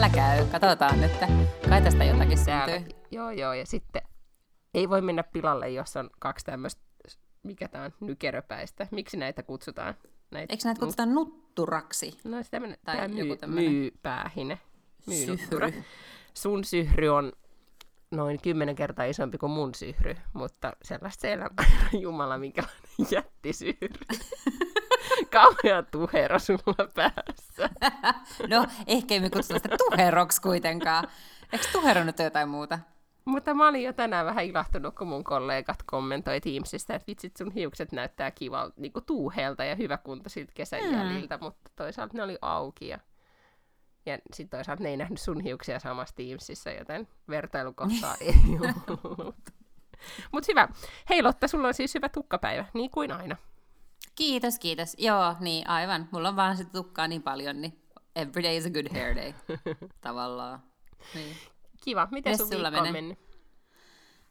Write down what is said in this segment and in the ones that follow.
Täällä käy, katsotaan nyt. Kai tästä jotakin syntyy. Joo, joo, ja sitten ei voi mennä pilalle, jos on kaksi tämmöistä, mikä tämä on, nykeröpäistä. Miksi näitä kutsutaan? Näitä, Eikö näitä kutsuta nutturaksi? No se tämmönen, Tai joku myy, myypäähine. Myynuttura. Syhry. Sun syhry on noin kymmenen kertaa isompi kuin mun syhry, mutta sellaista siellä on Jumala, minkälainen jättisyhry. Kauhea tuhero sulla päässä. No, ehkä ei me kutsuta sitä tuheroksi kuitenkaan. Eikö tuhero nyt jotain muuta? Mutta mä olin jo tänään vähän ilahtunut, kun mun kollegat kommentoi Teamsista, että vitsit sun hiukset näyttää kivalta, niin kuin tuuheelta ja hyväkuntoisilta kesän Mm. jäljiltä, mutta toisaalta ne oli auki ja, ja sitten toisaalta ne ei nähnyt sun hiuksia samassa Teamsissa, joten vertailukohtaa ei ollut. Mutta hyvä. Hei Lotta, sulla on siis hyvä tukkapäivä, niin kuin aina. Kiitos, kiitos. Joo, niin aivan. Mulla on vaan sitä tukkaa niin paljon, niin every day is a good hair day. Tavallaan. Niin. Kiva. Miten Mites sun viikko on mennyt?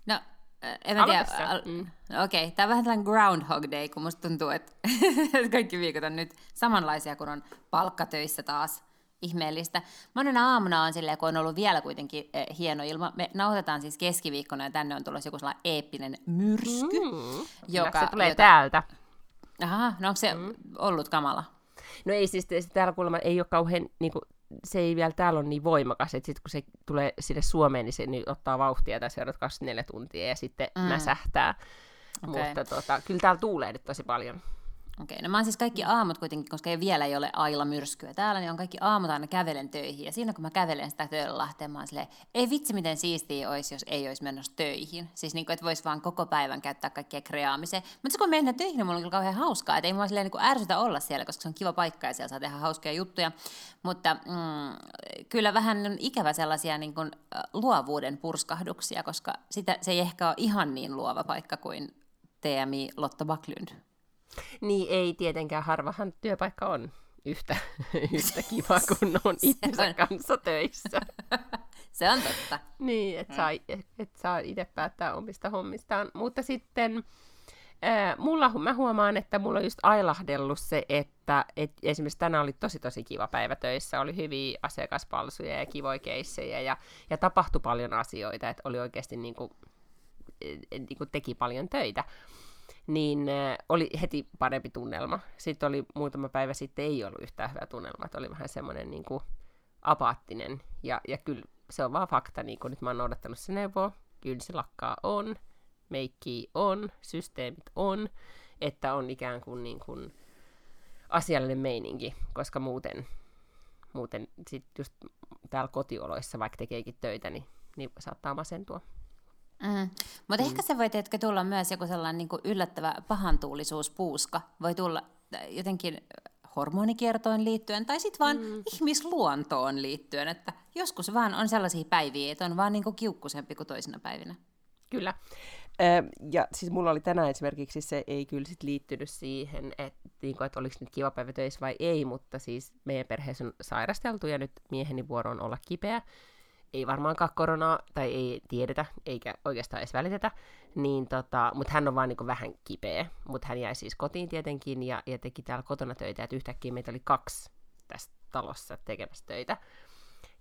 No, äh, en mä tiedä. Al- Mm. no, Okei, okay. tämä on vähän tällainen Groundhog Day, kun musta tuntuu, että että kaikki viikot on nyt samanlaisia, kun on palkkatöissä taas ihmeellistä. Monena aamuna on silleen, kun on ollut vielä kuitenkin eh, hieno ilma. Me nauhoitetaan siis keskiviikkona ja tänne on tulossa joku sellainen eeppinen myrsky. Mm. Joka- se tulee jota- täältä. Aha, no onko se Mm. ollut kamala? No ei siis, se täällä kuulemma ei ole kauhean, niin kuin, se ei vielä täällä ole niin voimakas, että sitten kun se tulee sinne Suomeen, niin se niin ottaa vauhtia tässä seuraavat 24 tuntia ja sitten Mm. mäsähtää. Okei. Mutta tota, kyllä täällä tuulee nyt tosi paljon. Okei, no mä oon siis kaikki aamut kuitenkin, koska ei vielä ei ole ailla myrskyä täällä, niin on kaikki aamut aina kävelen töihin. Ja siinä kun mä kävelen sitä Töölönlahteen, mä oon silleen, ei vitsi miten siistiä olisi, jos ei olisi menossa töihin. Siis niin kuin, että voisi vaan koko päivän käyttää kaikkea kreaamiseen. Mutta kun mennään töihin, niin mulla on kyllä kauhean hauskaa. Että ei mua silleen niin ärsytä olla siellä, koska se on kiva paikka ja siellä saa tehdä hauskoja juttuja. Mutta mm, kyllä vähän on ikävä sellaisia niin kuin, äh, luovuuden purskahduksia, koska sitä, se ei ehkä ole ihan niin luova paikka kuin TMI Lotta Backlund. Niin ei tietenkään, harvahan työpaikka on yhtä, yhtä kiva kuin on itsensä on. kanssa töissä. Se on totta. Niin, että saa, et saa itse päättää omista hommistaan. Mutta sitten ää, mulla, mä huomaan, että mulla on just ailahdellut se, että et esimerkiksi tänään oli tosi tosi kiva päivä töissä. Oli hyviä asiakaspalsuja ja kivoja keissejä ja, ja tapahtui paljon asioita, että oli oikeasti niin kuin, niin kuin teki paljon töitä. Niin äh, oli heti parempi tunnelma. Sitten oli muutama päivä sitten ei ollut yhtään hyvä tunnelma, että oli vähän semmoinen niin kuin apaattinen. Ja, ja kyllä se on vaan fakta, niin kuin nyt mä oon noudattanut se neuvoa. Kynsilakkaa on, meikki on, systeemit on, että on ikään kuin, niin kuin asiallinen meininki, koska muuten, muuten sit just täällä kotioloissa, vaikka tekeekin töitä, niin, niin saattaa masentua. Mm. Mutta ehkä se voi teetkö, tulla myös joku sellainen niin kuin yllättävä pahantuulisuuspuuska. Voi tulla äh, jotenkin äh, hormonikiertoon liittyen tai sitten vaan mm. ihmisluontoon liittyen. Että joskus vaan on sellaisia päiviä, että on vaan niin kuin kiukkusempi kuin toisina päivinä. Kyllä. Ja siis mulla oli tänään esimerkiksi se ei kyllä sit liittynyt siihen, että, niinku, että oliko nyt kiva päivä töissä vai ei, mutta siis meidän perheessä on sairasteltu ja nyt mieheni vuoro on olla kipeä. Ei varmaankaan koronaa, tai ei tiedetä, eikä oikeastaan edes välitetä, niin tota, mutta hän on vaan niinku vähän kipeä. Mutta hän jäi siis kotiin tietenkin ja, ja teki täällä kotona töitä, että yhtäkkiä meitä oli kaksi tässä talossa tekemässä töitä.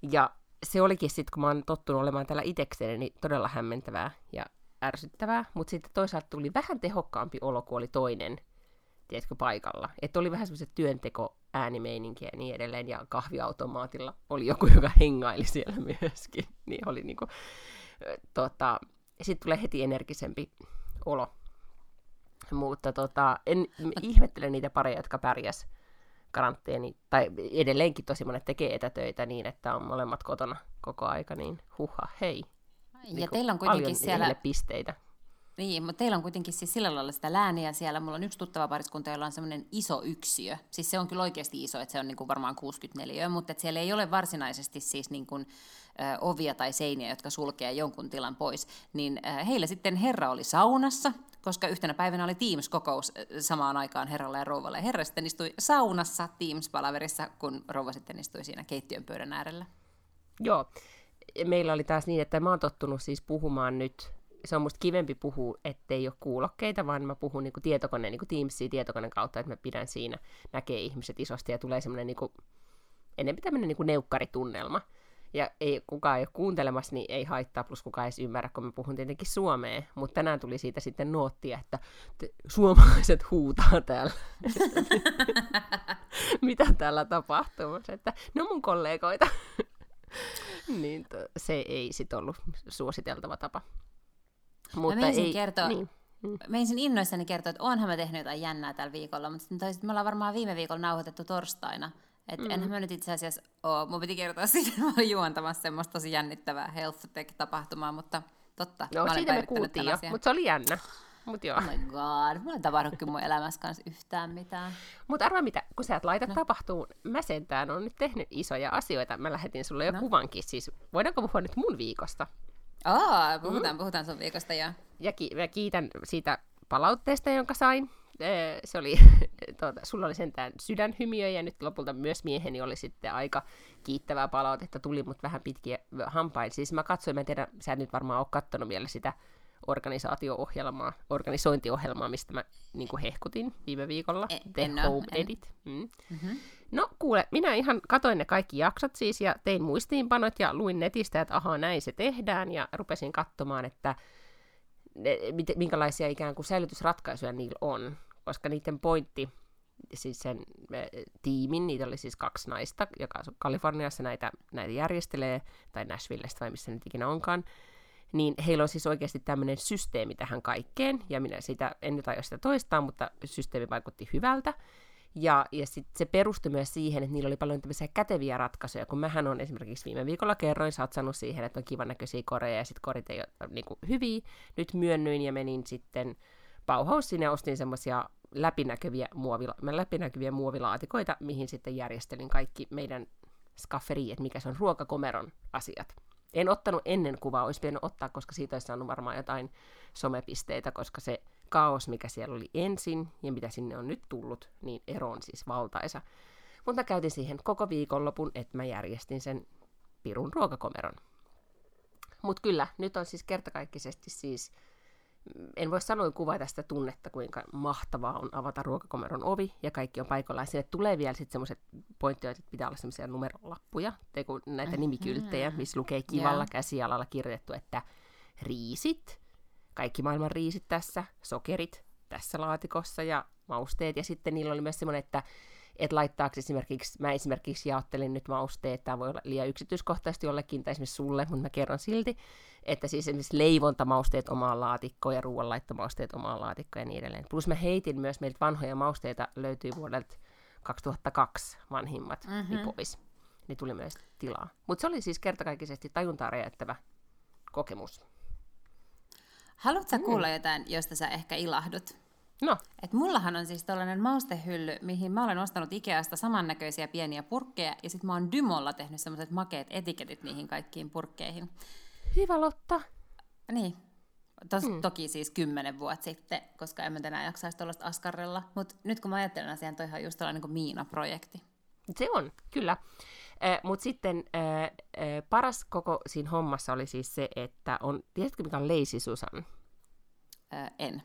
Ja se olikin sitten, kun mä oon tottunut olemaan täällä itekseni, niin todella hämmentävää ja ärsyttävää, mutta sitten toisaalta tuli vähän tehokkaampi olo, kun oli toinen, tiedätkö, paikalla. Että oli vähän semmoiset työnteko äänimeininkiä ja niin edelleen, ja kahviautomaatilla oli joku, joka hengaili siellä myöskin. Niin oli niinku, tota, sitten tulee heti energisempi olo. Mutta tota, en ihmettele niitä pareja, jotka pärjäs karanteeni, tai edelleenkin tosi monet tekee etätöitä niin, että on molemmat kotona koko aika, niin huha, hei. Ja Niinku teillä on kuitenkin siellä pisteitä. Niin, mutta teillä on kuitenkin siis sillä lailla sitä lääniä siellä. Mulla on yksi tuttava pariskunta, jolla on semmoinen iso yksiö. Siis se on kyllä oikeasti iso, että se on niin kuin varmaan 64, mutta että siellä ei ole varsinaisesti siis niin kuin, ö, ovia tai seiniä, jotka sulkee jonkun tilan pois. Niin ö, heillä sitten herra oli saunassa, koska yhtenä päivänä oli Teams-kokous samaan aikaan herralle ja rouvalle. Herra sitten istui saunassa Teams-palaverissa, kun rouva sitten istui siinä keittiön pöydän äärellä. Joo, meillä oli taas niin, että mä oon tottunut siis puhumaan nyt se on musta kivempi puhua, ettei ole kuulokkeita, vaan mä puhun niin tietokoneen, niin Teamsia tietokoneen kautta, että mä pidän siinä, näkee ihmiset isosti ja tulee semmoinen niin enemmän tämmöinen niin neukkaritunnelma. Ja ei, kukaan ei ole kuuntelemassa, niin ei haittaa, plus kukaan ei edes ymmärrä, kun mä puhun tietenkin suomea. Mutta tänään tuli siitä sitten nuottia, että te, suomalaiset huutaa täällä. Mitä täällä tapahtuu? Että ne on mun kollegoita. niin to, se ei sitten ollut suositeltava tapa. Mutta mä ei, kertoa, niin. Mm. Mä ensin innoissani kertoa, että onhan mä tehnyt jotain jännää tällä viikolla, mutta sitten me ollaan varmaan viime viikolla nauhoitettu torstaina. Että mm. enhän mä nyt itse asiassa oo, mun piti kertoa siitä, että mä olin juontamassa semmoista tosi jännittävää Health Tech-tapahtumaa, mutta totta, no, mä siitä me kuultiin jo, mutta se oli jännä. Mut joo. Oh my god, mulla ei tapahdu mun elämässä kanssa yhtään mitään. Mutta arvaa mitä, kun sä et laita no. tapahtuu, mä sentään on nyt tehnyt isoja asioita. Mä lähetin sulle jo no. kuvankin, siis voidaanko puhua nyt mun viikosta? Aa, puhutaan, mm. puhutaan sun viikosta, joo. Ja ki- mä kiitän siitä palautteesta, jonka sain. Se oli, tuota, sulla oli sentään sydänhymiö ja nyt lopulta myös mieheni oli sitten aika kiittävää palautetta, tuli mut vähän pitkiä hampain. Siis mä katsoin, mä en tiedä, sä et nyt varmaan ole kattonut vielä sitä organisaatio-ohjelmaa, organisointiohjelmaa, mistä mä niin hehkutin viime viikolla, e, The Home en. Edit. Mm. Mm-hmm. No kuule, minä ihan katoin ne kaikki jaksot siis ja tein muistiinpanot ja luin netistä, että ahaa näin se tehdään ja rupesin katsomaan, että ne, minkälaisia ikään kuin säilytysratkaisuja niillä on, koska niiden pointti, siis sen tiimin, niitä oli siis kaksi naista, joka Kaliforniassa näitä, näitä järjestelee, tai Nashvillestä vai missä nyt ikinä onkaan, niin heillä on siis oikeasti tämmöinen systeemi tähän kaikkeen, ja minä sitä, en nyt aio sitä toistaa, mutta systeemi vaikutti hyvältä. Ja, ja sit se perustui myös siihen, että niillä oli paljon tämmöisiä käteviä ratkaisuja, kun mähän on esimerkiksi viime viikolla kerroin satsannut siihen, että on kivan näköisiä koreja ja sitten korit ei ole niin kuin, hyviä. Nyt myönnyin ja menin sitten Bauhausiin ja ostin semmoisia läpinäkyviä, muovila- läpinäkyviä muovilaatikoita, mihin sitten järjestelin kaikki meidän skafferi, että mikä se on ruokakomeron asiat. En ottanut ennen kuvaa, olisi pitänyt ottaa, koska siitä olisi saanut varmaan jotain somepisteitä, koska se kaos, mikä siellä oli ensin ja mitä sinne on nyt tullut, niin ero on siis valtaisa. Mutta käytin siihen koko viikonlopun, että mä järjestin sen pirun ruokakomeron. Mutta kyllä, nyt on siis kertakaikkisesti siis, en voi sanoa kuvaa tästä tunnetta, kuinka mahtavaa on avata ruokakomeron ovi ja kaikki on paikallaan. Sinne tulee vielä sitten semmoiset pointteja, että pitää olla semmoisia numerolappuja, näitä nimikylttejä, missä lukee kivalla yeah. käsialalla kirjoitettu, että riisit, kaikki maailman riisit tässä, sokerit tässä laatikossa ja mausteet. Ja sitten niillä oli myös semmoinen, että että laittaako esimerkiksi, mä esimerkiksi jaottelin nyt mausteet, tämä voi olla liian yksityiskohtaisesti jollekin, tai esimerkiksi sulle, mutta mä kerron silti, että siis esimerkiksi leivontamausteet omaan laatikkoon ja ruoanlaittomausteet omaan laatikkoon ja niin edelleen. Plus mä heitin myös, meiltä vanhoja mausteita löytyy vuodelta 2002 vanhimmat mm-hmm. niin pois. Niin tuli myös tilaa. Mutta se oli siis kertakaikkisesti tajuntaa räjäyttävä kokemus. Haluatko mm. kuulla jotain, josta sä ehkä ilahdut? No. Et mullahan on siis tällainen maustehylly, mihin mä olen ostanut Ikeasta samannäköisiä pieniä purkkeja, ja sitten mä oon Dymolla tehnyt semmoiset makeet etiketit niihin kaikkiin purkkeihin. Hyvä Lotta. Niin. Tos, mm. Toki siis kymmenen vuotta sitten, koska en mä tänään jaksaisi tuollaista askarrella. Mutta nyt kun mä ajattelen asian, toihan just tällainen kuin Miina-projekti. Se on, kyllä. Mutta sitten äh, äh, paras koko siinä hommassa oli siis se, että on, tiedätkö mikä on Lazy Susan? Äh, en.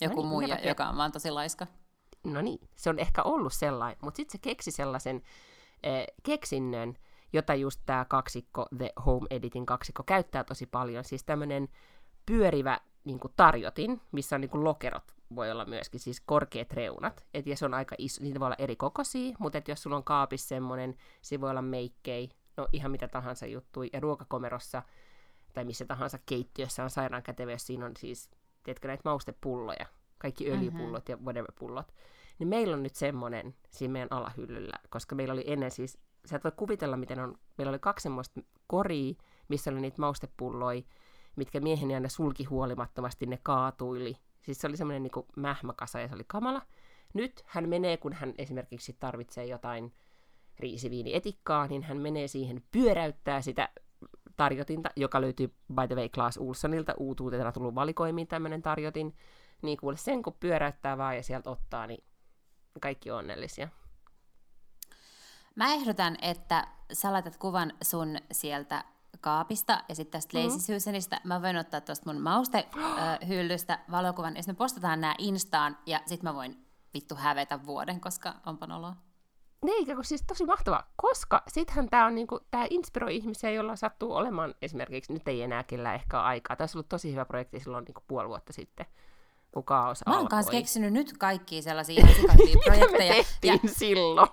Joku no niin, muija, joka on vaan tosi laiska. No niin, se on ehkä ollut sellainen, mutta sitten se keksi sellaisen äh, keksinnön, jota just tämä kaksikko, The Home Editin kaksikko, käyttää tosi paljon. Siis tämmöinen pyörivä niin tarjotin, missä on niin lokerot voi olla myöskin, siis korkeat reunat. Et, ja se on aika iso, niitä voi olla eri kokoisia, mutta et jos sulla on kaapissa semmoinen, se voi olla meikkei, no ihan mitä tahansa juttu. Ja ruokakomerossa tai missä tahansa keittiössä on sairaan kätevä, jos siinä on siis, tiedätkö, näitä maustepulloja, kaikki öljypullot mm-hmm. ja whatever-pullot. Niin meillä on nyt semmoinen siinä meidän alahyllyllä, koska meillä oli ennen siis, sä et voi kuvitella, miten on, meillä oli kaksi semmoista koria, missä oli niitä maustepulloja, mitkä mieheni aina sulki huolimattomasti, ne kaatuili. Siis se oli semmoinen niin mähmäkasa ja se oli kamala. Nyt hän menee, kun hän esimerkiksi tarvitsee jotain riisiviinietikkaa, niin hän menee siihen, pyöräyttää sitä tarjotinta, joka löytyy by the way Klaas Ulssonilta, uutuutena tullut valikoimiin tämmöinen tarjotin, niin kuule sen kun pyöräyttää vaan ja sieltä ottaa, niin kaikki on onnellisia. Mä ehdotan, että sä laitat kuvan sun sieltä kaapista ja sitten tästä mm-hmm. Lazy Susanista. Mä voin ottaa tuosta mun maustehyllystä valokuvan ja sitten me postataan nämä Instaan ja sitten mä voin vittu hävetä vuoden, koska onpa noloa. Eikä, kun siis tosi mahtavaa, koska sittenhän tämä niinku, tää inspiroi ihmisiä, joilla sattuu olemaan esimerkiksi, nyt ei enää kyllä ehkä aikaa. Tämä on ollut tosi hyvä projekti silloin niinku puoli vuotta sitten kun kaos Mä oon kanssa keksinyt nyt kaikkia sellaisia projekteja. ja, silloin.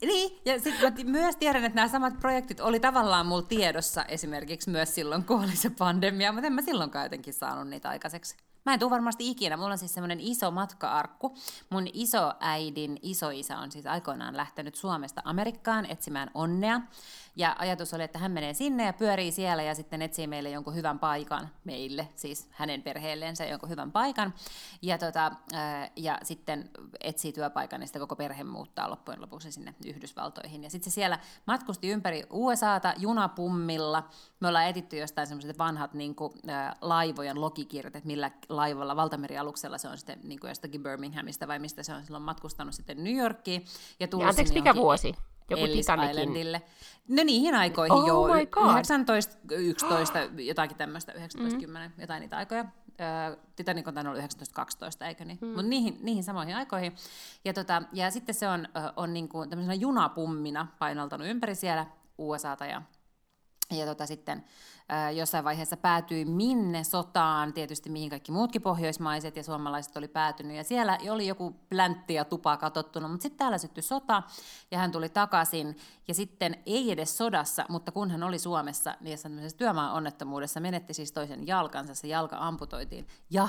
Niin, ja sitten myös tiedän, että nämä samat projektit oli tavallaan mulla tiedossa esimerkiksi myös silloin, kun oli se pandemia, mutta en mä silloinkaan jotenkin saanut niitä aikaiseksi. Mä en tule varmasti ikinä. Mulla on siis semmoinen iso matka-arkku. Mun isoäidin isoisä on siis aikoinaan lähtenyt Suomesta Amerikkaan etsimään onnea. Ja ajatus oli, että hän menee sinne ja pyörii siellä ja sitten etsii meille jonkun hyvän paikan, meille, siis hänen perheelleensä jonkun hyvän paikan. Ja, tota, ja sitten etsii työpaikan ja sitten koko perhe muuttaa loppujen lopuksi sinne Yhdysvaltoihin. Ja sitten se siellä matkusti ympäri USAta junapummilla. Me ollaan etitty jostain semmoiset vanhat niin kuin, laivojen logikirjat, että millä laivalla, valtamerialuksella se on sitten niin kuin jostakin Birminghamista vai mistä se on silloin matkustanut sitten New Yorkiin. Ja, ja anteeksi, mikä vuosi? Joku Ellis Titanicin. Islandille. No niihin aikoihin oh joo, 19, 11, jotakin tämmöistä, 1910, mm. jotain niitä aikoja. Titanic on tainnut 1912, eikö niin? Mm. Mutta niihin, niihin samoihin aikoihin. Ja, tota, ja sitten se on, on niin kuin tämmöisenä junapummina painaltanut ympäri siellä USAta ja ja tota sitten jossain vaiheessa päätyi minne sotaan, tietysti mihin kaikki muutkin pohjoismaiset ja suomalaiset oli päätynyt. Ja siellä oli joku pläntti ja tupa katsottuna, mutta sitten täällä syttyi sota ja hän tuli takaisin. Ja sitten ei edes sodassa, mutta kun hän oli Suomessa, niin jossain työmaan onnettomuudessa menetti siis toisen jalkansa, se jalka amputoitiin. Ja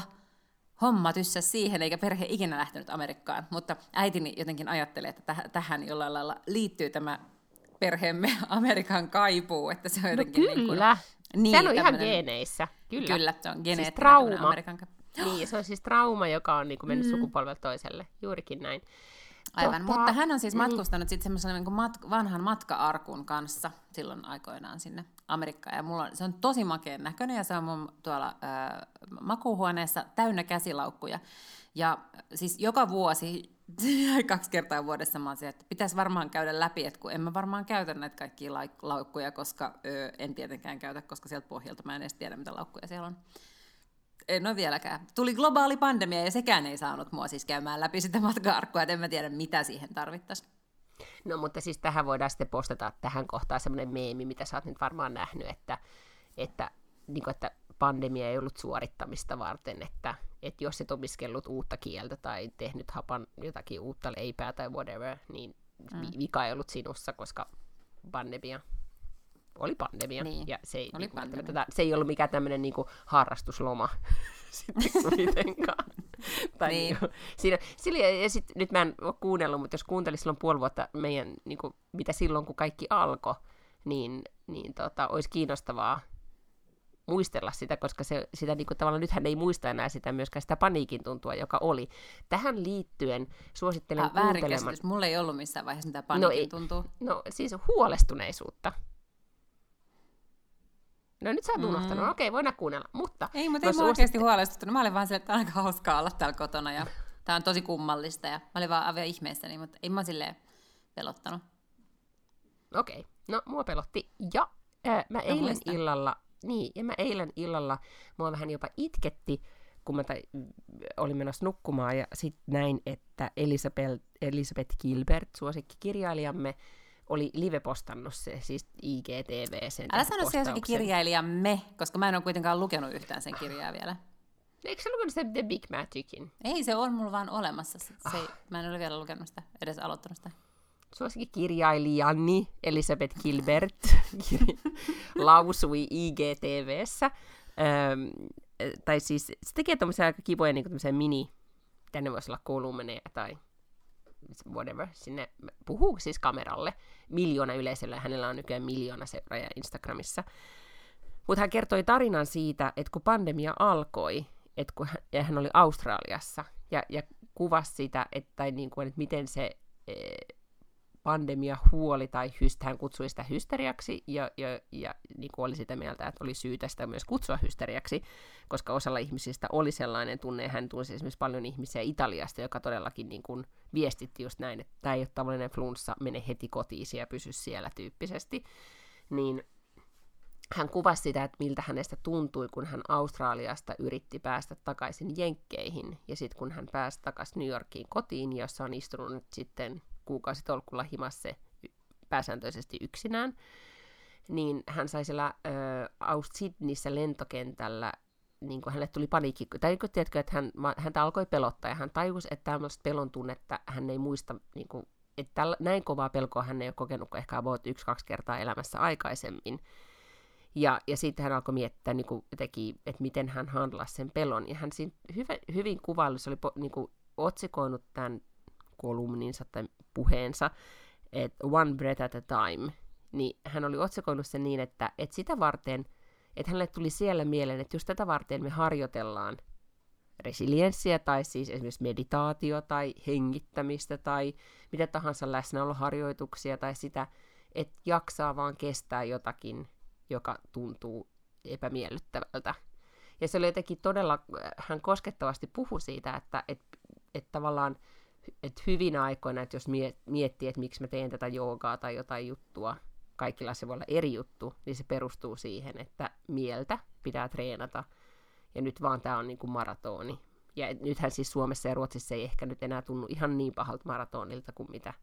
homma tyssä siihen, eikä perhe ikinä lähtenyt Amerikkaan. Mutta äitini jotenkin ajattelee, että tähän jollain lailla liittyy tämä perheemme Amerikan kaipuu, että se on no jotenkin... No kyllä, niin kuin, niin, on ihan geeneissä. Kyllä, kyllä se on geneettinen siis trauma. Amerikan Niin, se on siis trauma, joka on niin kuin mennyt mm. sukupolvelta toiselle, juurikin näin. Aivan, tota, mutta hän on siis mm. matkustanut mm. sitten semmoisen niin mat- vanhan matka-arkun kanssa silloin aikoinaan sinne Amerikkaan. Ja mulla on, se on tosi makeen näköinen ja se on mun tuolla äh, makuuhuoneessa täynnä käsilaukkuja. Ja siis joka vuosi kaksi kertaa vuodessa mä oon että pitäisi varmaan käydä läpi, että kun en mä varmaan käytä näitä kaikkia laukkuja, koska ö, en tietenkään käytä, koska sieltä pohjalta mä en edes tiedä, mitä laukkuja siellä on. En ole vieläkään. Tuli globaali pandemia ja sekään ei saanut mua siis käymään läpi sitä matka-arkkua, että en mä tiedä, mitä siihen tarvittaisiin. No mutta siis tähän voidaan sitten postata tähän kohtaan semmoinen meemi, mitä sä oot nyt varmaan nähnyt, että, että, niin kuin, että pandemia ei ollut suorittamista varten, että, että jos et opiskellut uutta kieltä tai tehnyt hapan jotakin uutta leipää tai whatever, niin mm. vika ei ollut sinussa, koska pandemia oli pandemia. Niin. Ja se ei, oli niin, pandemia. Tätä, se ei ollut mikään tämmöinen niin harrastusloma sitten kuitenkaan. tai niin. niin siinä, sillä, ja sit, nyt mä en ole kuunnellut, mutta jos kuuntelin silloin puoli vuotta meidän, niin kuin, mitä silloin kun kaikki alkoi, niin, niin tota, olisi kiinnostavaa muistella sitä, koska se, sitä niin kuin, tavallaan nythän ei muista enää sitä myöskään sitä paniikin tuntua, joka oli. Tähän liittyen suosittelen ah, kuuntelemaan... Mulla ei ollut missään vaiheessa sitä paniikin no, tuntua. No siis huolestuneisuutta. No nyt sä oot unohtanut, mm. okei, voidaan kuunnella, mutta... Ei, mutta ei mä oikeasti huolestuttanut. Mä olin vaan silleen, että on aika hauskaa olla täällä kotona ja tää on tosi kummallista ja mä olin vaan avio ihmeessäni, mutta ei mä silleen pelottanut. Okei, no mua pelotti ja äh, mä eilen muistan. illalla niin, ja mä eilen illalla, mua vähän jopa itketti, kun mä tai, olin menossa nukkumaan, ja sitten näin, että Elisabeth, Elisabeth Gilbert, suosikkikirjailijamme, oli live-postannut se, siis IGTV sen Älä sano se kirjailijamme, koska mä en ole kuitenkaan lukenut yhtään sen kirjaa vielä. Eikö sä lukenut sitä The Big Magicin? Ei, se on mulla vaan olemassa. Se, ah. ei, mä en ole vielä lukenut sitä, edes aloittanut sitä suosikkikirjailijani Elisabeth Gilbert lausui IGTVssä. Öm, tai siis se tekee tämmöisiä aika kivoja niin mini, tänne voisi olla kolumneja tai whatever, sinne puhuu siis kameralle miljoona yleisöllä, hänellä on nykyään miljoona seuraajaa Instagramissa. Mutta hän kertoi tarinan siitä, että kun pandemia alkoi, että kun hän, ja hän oli Australiassa, ja, ja kuvasi sitä, että, niin kuin, että miten se e, pandemia huoli tai hyst, hän kutsui sitä hysteriaksi ja, ja, ja niin kuin oli sitä mieltä, että oli syytä sitä myös kutsua hysteriaksi, koska osalla ihmisistä oli sellainen tunne, hän tunsi esimerkiksi paljon ihmisiä Italiasta, joka todellakin niin kuin viestitti just näin, että tämä ei ole tavallinen flunssa, mene heti kotiin ja pysy siellä tyyppisesti, niin hän kuvasi sitä, että miltä hänestä tuntui, kun hän Australiasta yritti päästä takaisin Jenkkeihin, ja sitten kun hän pääsi takaisin New Yorkiin kotiin, jossa on istunut sitten kuukausitolkulla himassa pääsääntöisesti yksinään, niin hän sai siellä äh, Sydneyssä lentokentällä, niin kuin hänelle tuli paniikki, tai tiedätkö, että hän, häntä alkoi pelottaa, ja hän tajusi, että tämmöistä pelon tunnetta hän ei muista, niin kuin, että tällä, näin kovaa pelkoa hän ei ole kokenut ehkä about yksi-kaksi kertaa elämässä aikaisemmin, ja, ja sitten hän alkoi miettiä, niin kuin teki, että miten hän handlasi sen pelon. Ja hän siinä hyvin, hyvin kuvailussa oli niin kuin otsikoinut tämän kolumninsa tai puheensa, että one breath at a time. Niin hän oli otsikoinut sen niin, että, että sitä varten, että hänelle tuli siellä mieleen, että just tätä varten me harjoitellaan resilienssiä tai siis esimerkiksi meditaatio tai hengittämistä tai mitä tahansa läsnäoloharjoituksia tai sitä, että jaksaa vaan kestää jotakin joka tuntuu epämiellyttävältä. Ja se oli jotenkin todella, hän koskettavasti puhui siitä, että et, et tavallaan et hyvinä aikoina, että jos miettii, että miksi mä teen tätä joogaa tai jotain juttua, kaikilla se voi olla eri juttu, niin se perustuu siihen, että mieltä pitää treenata. Ja nyt vaan tämä on niin kuin maratoni. Ja nythän siis Suomessa ja Ruotsissa ei ehkä nyt enää tunnu ihan niin pahalta maratonilta kuin mitä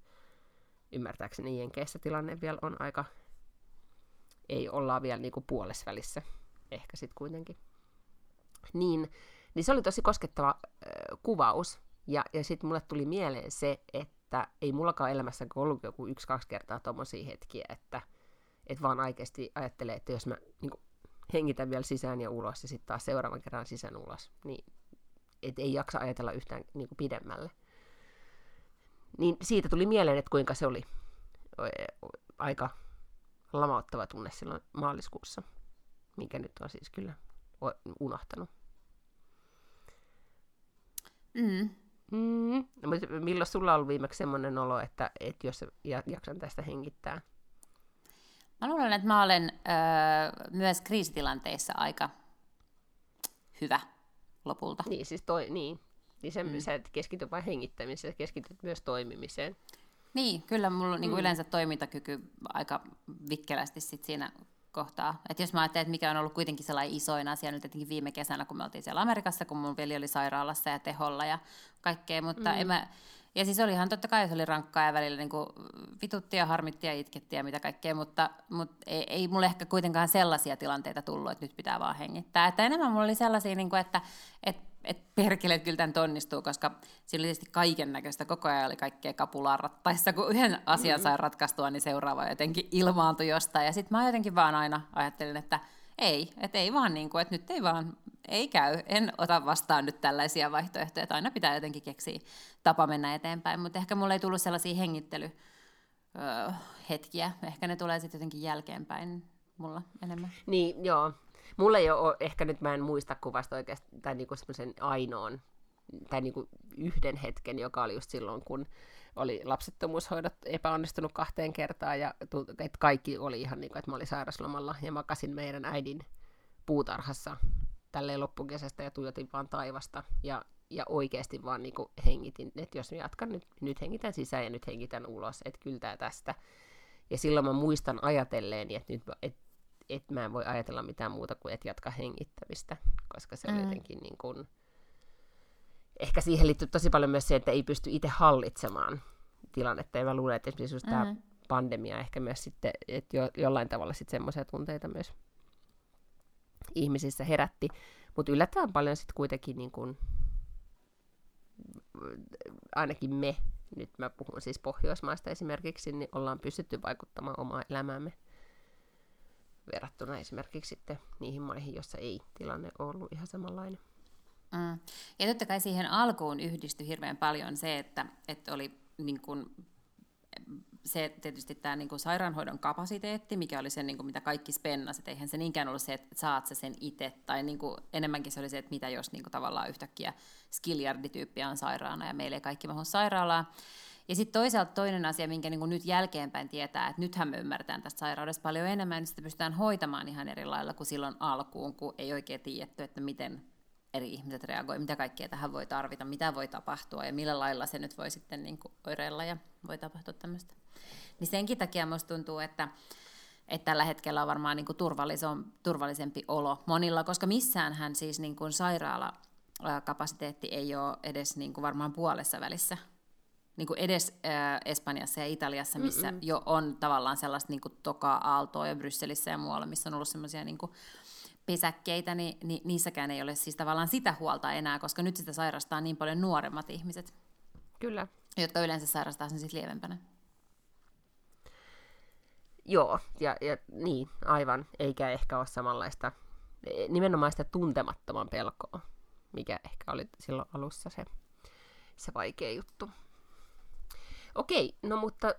ymmärtääkseni Jenkeissä tilanne vielä on aika ei olla vielä niin puolesvälissä ehkä sitten kuitenkin. Niin, niin se oli tosi koskettava äh, kuvaus. Ja, ja sitten mulle tuli mieleen se, että ei mullakaan elämässä ollut joku yksi-kaksi kertaa tommosia hetkiä, että et vaan oikeasti ajattelee, että jos mä niin kuin, hengitän vielä sisään ja ulos ja sitten taas seuraavan kerran sisään ulos, niin et ei jaksa ajatella yhtään niin pidemmälle. Niin siitä tuli mieleen, että kuinka se oli aika lamauttava tunne silloin maaliskuussa, minkä nyt on siis kyllä unohtanut. Mm. Mm. No, milloin sulla on ollut viimeksi semmoinen olo, että, että jos jaksan tästä hengittää? Mä luulen, että mä olen öö, myös kriisitilanteissa aika hyvä lopulta. Niin, siis toi, niin. Niin se, mm. sä et keskity vain hengittämiseen, sä keskityt myös toimimiseen. Niin, kyllä mulla on niin mm. yleensä toimintakyky aika vikkelästi sit siinä kohtaa. Et jos mä ajattelen, että mikä on ollut kuitenkin sellainen isoin asia nyt etenkin viime kesänä, kun me oltiin siellä Amerikassa, kun mun veli oli sairaalassa ja teholla ja kaikkea, mutta mm. en mä, ja siis olihan totta kai, se oli rankkaa ja välillä niin vitutti ja harmitti ja itketti ja mitä kaikkea, mutta, mutta ei, ei mulle ehkä kuitenkaan sellaisia tilanteita tullut, että nyt pitää vaan hengittää. Että enemmän mulla oli sellaisia, niin kuin, että, että että perkele, että kyllä tämän onnistuu, koska sillä oli tietysti kaiken näköistä, koko ajan oli kaikkea kapulaa rattaissa, kun yhden asian sai ratkaistua, niin seuraava jotenkin ilmaantui jostain. Ja sitten mä jotenkin vaan aina ajattelin, että ei, että ei vaan niin kuin, että nyt ei vaan, ei käy, en ota vastaan nyt tällaisia vaihtoehtoja, että aina pitää jotenkin keksiä tapa mennä eteenpäin, mutta ehkä mulle ei tullut sellaisia hengittelyhetkiä, ehkä ne tulee sitten jotenkin jälkeenpäin mulla enemmän. Niin, joo, Mulla ei ole, ehkä nyt mä en muista kuvasta oikeastaan, tai niinku semmoisen ainoan, tai niinku yhden hetken, joka oli just silloin, kun oli lapsettomuushoidot epäonnistunut kahteen kertaan, ja että kaikki oli ihan niin kuin, että mä olin sairaslomalla, ja makasin meidän äidin puutarhassa tälleen loppukesästä, ja tuijotin vaan taivasta, ja, ja oikeasti vaan niin kuin hengitin, että jos mä jatkan, nyt, nyt hengitän sisään ja nyt hengitän ulos, että kyllä tästä. Ja silloin mä muistan ajatelleen, että nyt että että mä en voi ajatella mitään muuta kuin, että jatka hengittämistä, koska se mm. on jotenkin niin kuin... Ehkä siihen liittyy tosi paljon myös se, että ei pysty itse hallitsemaan tilannetta. Ja mä luulen, että esimerkiksi just mm. tämä pandemia ehkä myös sitten, että jo, jollain tavalla sitten semmoisia tunteita myös ihmisissä herätti. Mutta yllättävän paljon sitten kuitenkin niin kuin, ainakin me, nyt mä puhun siis Pohjoismaista esimerkiksi, niin ollaan pystytty vaikuttamaan omaan elämäämme verrattuna esimerkiksi sitten niihin maihin, joissa ei tilanne ollut ihan samanlainen. Mm. Ja totta kai siihen alkuun yhdistyi hirveän paljon se, että, että oli niin kuin se tietysti tämä niinku sairaanhoidon kapasiteetti, mikä oli se, niinku, mitä kaikki spennasit, eihän se niinkään ollut se, että saat sä sen itse, tai niinku, enemmänkin se oli se, että mitä jos niinku, tavallaan yhtäkkiä skiljardityyppiä on sairaana ja meillä ei kaikki mahu sairaalaan. Ja sitten toisaalta toinen asia, minkä niin nyt jälkeenpäin tietää, että nythän me ymmärretään tästä sairaudesta paljon enemmän, niin sitä pystytään hoitamaan ihan eri lailla kuin silloin alkuun, kun ei oikein tiedetty, että miten eri ihmiset reagoivat, mitä kaikkea tähän voi tarvita, mitä voi tapahtua ja millä lailla se nyt voi sitten niin kuin oireilla ja voi tapahtua tämmöistä. Niin senkin takia musta tuntuu, että, että tällä hetkellä on varmaan niin turvallisempi olo monilla, koska missään hän siis niin kuin sairaalakapasiteetti ei ole edes niin kuin varmaan puolessa välissä niin kuin edes äh, Espanjassa ja Italiassa, missä Mm-mm. jo on tavallaan sellaista niin kuin toka-aaltoa ja Brysselissä ja muualla, missä on ollut semmoisia niin pesäkkeitä, niin, niin niissäkään ei ole siis tavallaan sitä huolta enää, koska nyt sitä sairastaa niin paljon nuoremmat ihmiset. Kyllä. Jotka yleensä sairastaa sen sitten lievempänä. Joo, ja, ja niin, aivan, eikä ehkä ole samanlaista, nimenomaan sitä tuntemattoman pelkoa, mikä ehkä oli silloin alussa se, se vaikea juttu. Okei, no mutta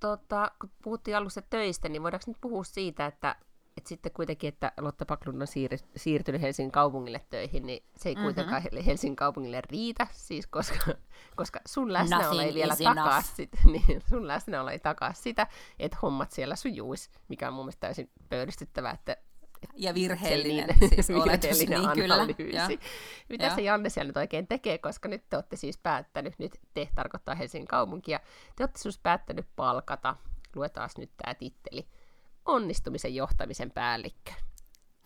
tota, kun puhuttiin alussa töistä, niin voidaanko nyt puhua siitä, että, että sitten kuitenkin, että Lotta Paklund on siir- siirtynyt Helsingin kaupungille töihin, niin se ei mm-hmm. kuitenkaan Helsingin kaupungille riitä, siis koska, koska sun läsnäolo ei vielä takaa sitä, niin sun läsnäolo ei takaa sitä, että hommat siellä sujuisi, mikä on mun mielestä täysin pöyristyttävää, että ja virheellinen, niin, siis virheellinen niin, analyysi. Kyllä. Mitä ja. se Janne siellä nyt oikein tekee, koska nyt te olette siis päättänyt, nyt te tarkoittaa Helsingin kaupunkia, te olette siis päättänyt palkata, luetaan nyt tämä titteli, onnistumisen johtamisen päällikkö.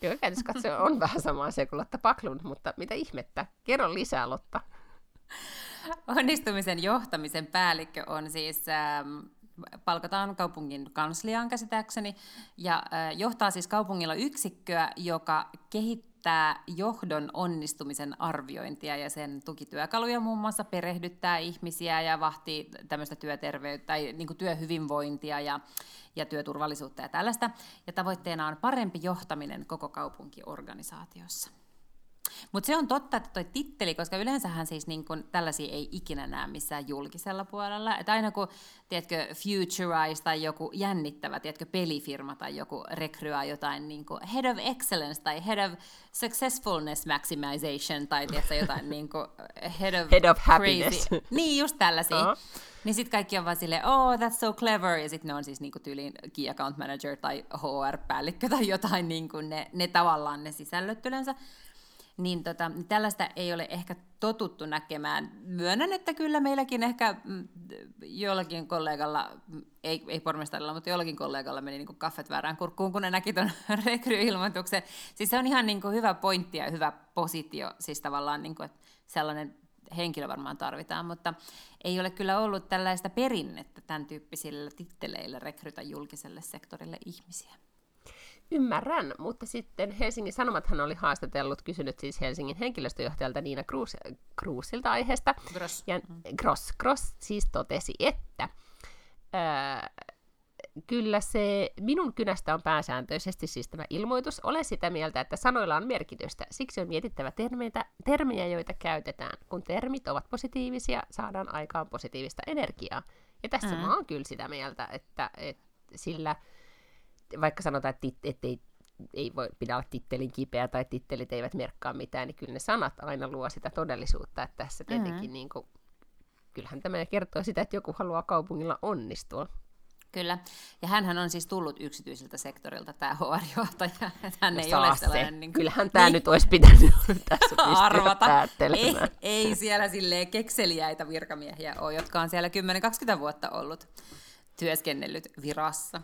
Joka käytössä katsoa on vähän sama asia kuin Lotta Paklund, mutta mitä ihmettä? Kerro lisää, Lotta. Onnistumisen johtamisen päällikkö on siis ähm, palkataan kaupungin kansliaan käsittääkseni, ja johtaa siis kaupungilla yksikköä, joka kehittää johdon onnistumisen arviointia ja sen tukityökaluja muun muassa perehdyttää ihmisiä ja vahtii tämmöistä työterveyttä tai niin työhyvinvointia ja, ja työturvallisuutta ja tällaista. Ja tavoitteena on parempi johtaminen koko kaupunkiorganisaatiossa. Mutta se on totta, että toi titteli, koska yleensähän siis niin kun, tällaisia ei ikinä näe missään julkisella puolella. Että aina kun, tiedätkö, Futurize tai joku jännittävä, tiedätkö, pelifirma tai joku rekryää jotain niin kuin Head of Excellence tai Head of Successfulness Maximization tai tiedätkö, jotain niin kuin Head of, head of Happiness. Niin, just tällaisia. Uh-huh. Niin sitten kaikki on vaan silleen, oh, that's so clever, ja sitten ne on siis niinku tyyliin key account manager tai HR-päällikkö tai jotain, niinku ne, ne tavallaan ne sisällöt yleensä niin tota, tällaista ei ole ehkä totuttu näkemään. Myönnän, että kyllä meilläkin ehkä mm, jollakin kollegalla, ei, ei pormestarilla, mutta jollakin kollegalla meni niin kaffet väärään kurkkuun, kun ne näki tuon rekryilmoituksen. Siis se on ihan niin kuin hyvä pointti ja hyvä positio, siis tavallaan niin kuin, että sellainen henkilö varmaan tarvitaan, mutta ei ole kyllä ollut tällaista perinnettä tämän tyyppisillä titteleillä rekrytä julkiselle sektorille ihmisiä. Ymmärrän, mutta sitten Helsingin Sanomathan oli haastatellut, kysynyt siis Helsingin henkilöstöjohtajalta Niina Kruus, Kruusilta aiheesta. Gross. Ja Gross, Gross siis totesi, että ää, kyllä se minun kynästä on pääsääntöisesti siis tämä ilmoitus. Olen sitä mieltä, että sanoilla on merkitystä. Siksi on mietittävä termeitä, termiä, joita käytetään. Kun termit ovat positiivisia, saadaan aikaan positiivista energiaa. Ja tässä mm. mä oon kyllä sitä mieltä, että, että sillä vaikka sanotaan, että, että ei, ei voi pidä olla tittelin kipeä tai tittelit eivät merkkaa mitään, niin kyllä ne sanat aina luo sitä todellisuutta, että tässä tietenkin mm-hmm. niin kuin, kyllähän tämä kertoo sitä, että joku haluaa kaupungilla onnistua. Kyllä, ja hän on siis tullut yksityiseltä sektorilta, tämä HR-johtaja. Hän no ei ole sellainen... Niin kuin, Kyllähän tämä niin, nyt olisi pitänyt tässä arvata. Ei, ei siellä silleen kekseliäitä virkamiehiä ole, jotka on siellä 10-20 vuotta ollut työskennellyt virassa.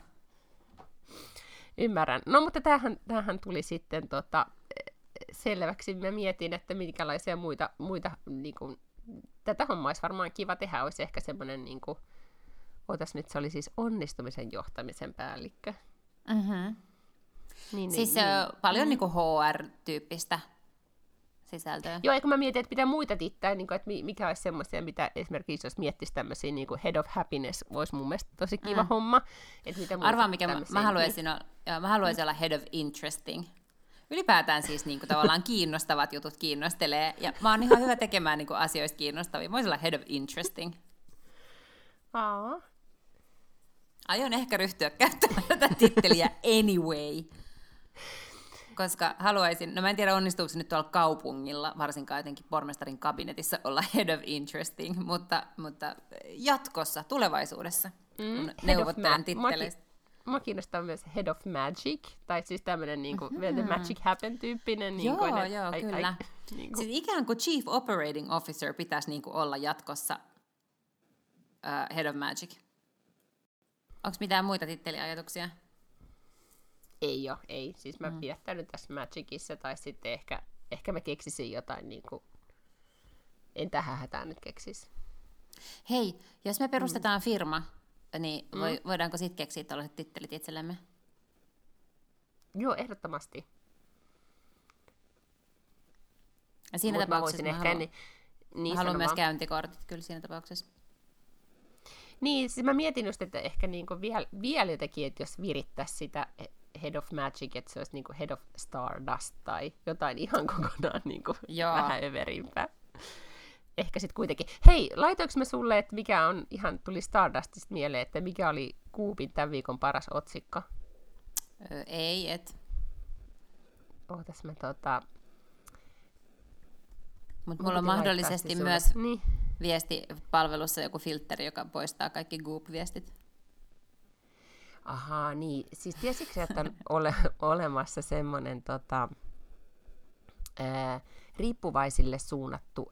Ymmärrän. No mutta tämähän, tämähän tuli sitten tota, selväksi. Mä mietin, että minkälaisia muita, muita niin kuin, tätä hommaa olisi varmaan kiva tehdä. Olisi ehkä semmoinen, niin kuin, otas nyt, se oli siis onnistumisen johtamisen päällikkö. Mm-hmm. Niin, siis niin, niin, paljon mm. niin kuin HR-tyyppistä sisältöä. Joo, eikö mä mietin, että mitä muita tittää, niin kuin, että mikä olisi semmoisia, mitä esimerkiksi jos miettisi tämmöisiä niin kuin Head of Happiness, olisi mun mielestä tosi kiva mm. homma. Että mitä Arvaa, mikä mä, mä, haluaisin, olla, joo, mä haluaisin mm. olla Head of Interesting. Ylipäätään siis niin kuin, tavallaan kiinnostavat jutut kiinnostelee, ja mä oon ihan hyvä tekemään niin kuin, asioista kiinnostavia. Mä olla Head of Interesting. Aa. Aion ehkä ryhtyä käyttämään tätä titteliä anyway. Koska haluaisin, no mä en tiedä onnistuuko se nyt tuolla kaupungilla, varsinkaan jotenkin pormestarin kabinetissa olla head of interesting, mutta, mutta jatkossa, tulevaisuudessa, mm, kun neuvottelen titteleistä. Mua kiinnostaa myös Head of Magic, tai siis tämmöinen niin kuin, mm-hmm. The Magic Happen-tyyppinen. Niin joo, kuin, joo, ai, kyllä. Ai, niin kuin. Siis ikään kuin Chief Operating Officer pitäisi niin kuin olla jatkossa uh, Head of Magic. Onko mitään muita titteliajatuksia? Ei ole, ei. Siis mä mm. pidättäydyn tässä Magicissa, tai sitten ehkä, ehkä mä keksisin jotain niin kuin... En tähän hätään nyt keksis. Hei, jos me perustetaan mm. firma, niin mm. voidaanko sitten keksiä tällaiset tittelit itsellemme? Joo, ehdottomasti. Ja siinä Mut tapauksessa mä, mä ehkä haluan, niin, niin haluan myös käyntikortit kyllä siinä tapauksessa. Niin, siis mä mietin just, että ehkä niinku vielä, vielä jotenkin, että jos virittäisi sitä Head of Magic, että se olisi niinku Head of Stardust tai jotain ihan kokonaan niinku vähän överimpää ehkä sitten kuitenkin. Hei, laitoinko mä sulle, että mikä on, ihan tuli Stardustista mieleen, että mikä oli Kuupin tämän viikon paras otsikko? Öö, ei, et. Ootas mä tota... Mutta mulla on mahdollisesti myös niin. viestipalvelussa joku filteri, joka poistaa kaikki Goop-viestit. Ahaa, niin. Siis tiesitkö, että on ole, olemassa semmoinen tota, ää, riippuvaisille suunnattu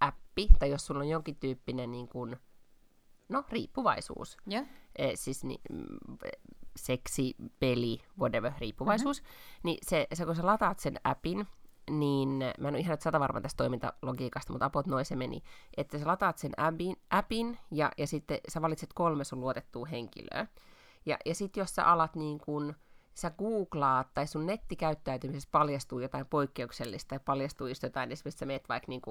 appi, tai jos sulla on jonkin tyyppinen niin kuin, no, riippuvaisuus, yeah. e, siis niin, seksi, peli, whatever, riippuvaisuus, mm-hmm. niin se, se, kun sä lataat sen appin, niin mä en ole ihan sata varma tästä toimintalogiikasta, mutta apot noin se meni, että sä lataat sen appin, appin ja, ja sitten sä valitset kolme sun luotettua henkilöä. Ja, ja sitten jos sä alat niin kun, sä googlaat tai sun nettikäyttäytymisessä paljastuu jotain poikkeuksellista tai paljastuu just jotain, esimerkiksi sä meet vaikka niin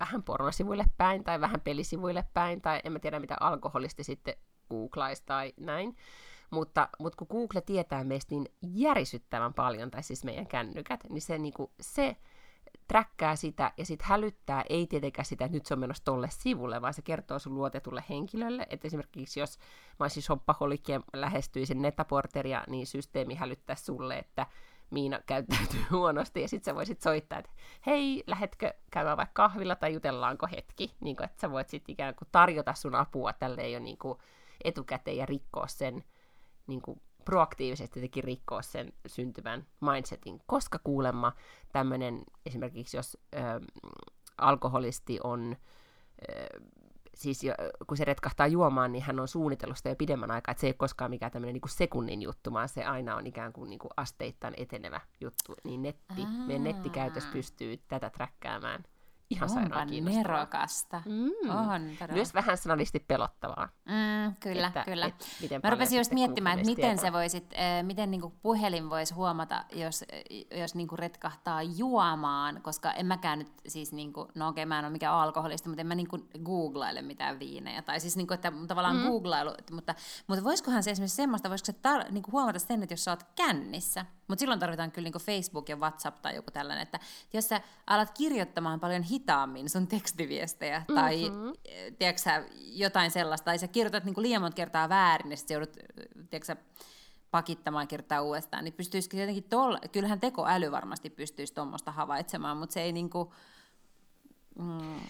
vähän pornosivuille päin tai vähän pelisivuille päin tai en mä tiedä mitä alkoholisti sitten googlaisi tai näin. Mutta, mutta kun Google tietää meistä niin järisyttävän paljon, tai siis meidän kännykät, niin se, niin kuin, se träkkää sitä ja sitten hälyttää, ei tietenkään sitä, että nyt se on menossa tolle sivulle, vaan se kertoo sun luotetulle henkilölle. Että esimerkiksi jos mä olisin shoppaholik ja lähestyisin netaporteria, niin systeemi hälyttää sulle, että Miina käyttäytyy huonosti, ja sitten sä voisit soittaa, että hei, lähetkö käymään vaikka kahvilla tai jutellaanko hetki, niin kuin, että sä voit sitten ikään kuin tarjota sun apua. Tälle jo niin kuin etukäteen ja rikkoa sen niin kuin proaktiivisesti jotenkin rikkoa sen syntyvän mindsetin, koska kuulemma tämmöinen, esimerkiksi jos ö, alkoholisti on ö, siis jo, kun se retkahtaa juomaan, niin hän on suunnitellut sitä jo pidemmän aikaa, että se ei ole koskaan mikään tämmöinen niin sekunnin juttu, vaan se aina on ikään kuin, niin kuin asteittain etenevä juttu. Niin netti, Aa. meidän nettikäytös pystyy tätä träkkäämään ihan kiinnostavaa. nerokasta. Mm. On, Myös vähän sanallisesti pelottavaa. Mm, kyllä, että, kyllä. Et, miten Mä rupesin just miettimään, että miten, se voisit, äh, miten niinku puhelin voisi huomata, jos, jos niinku retkahtaa juomaan, koska en mäkään nyt siis, niinku, no okei, okay, mä en ole mikään alkoholista, mutta en mä niinku googlaile mitään viinejä. Tai siis niinku, että tavallaan mm. googlailu, mutta, mutta voisikohan se esimerkiksi semmoista, voisiko se tar- niinku huomata sen, että jos sä oot kännissä, mutta silloin tarvitaan kyllä niinku Facebook ja WhatsApp tai joku tällainen, että jos sä alat kirjoittamaan paljon hitaammin sun tekstiviestejä mm-hmm. tai eh, tiedätkö, jotain sellaista, tai sä kirjoitat niinku liian monta kertaa väärin, niin sitten joudut tiedätkö, pakittamaan kirjoittaa uudestaan, niin pystyisikö jotenkin tol... kyllähän tekoäly varmasti pystyisi tuommoista havaitsemaan, mutta se ei niinku... Mm.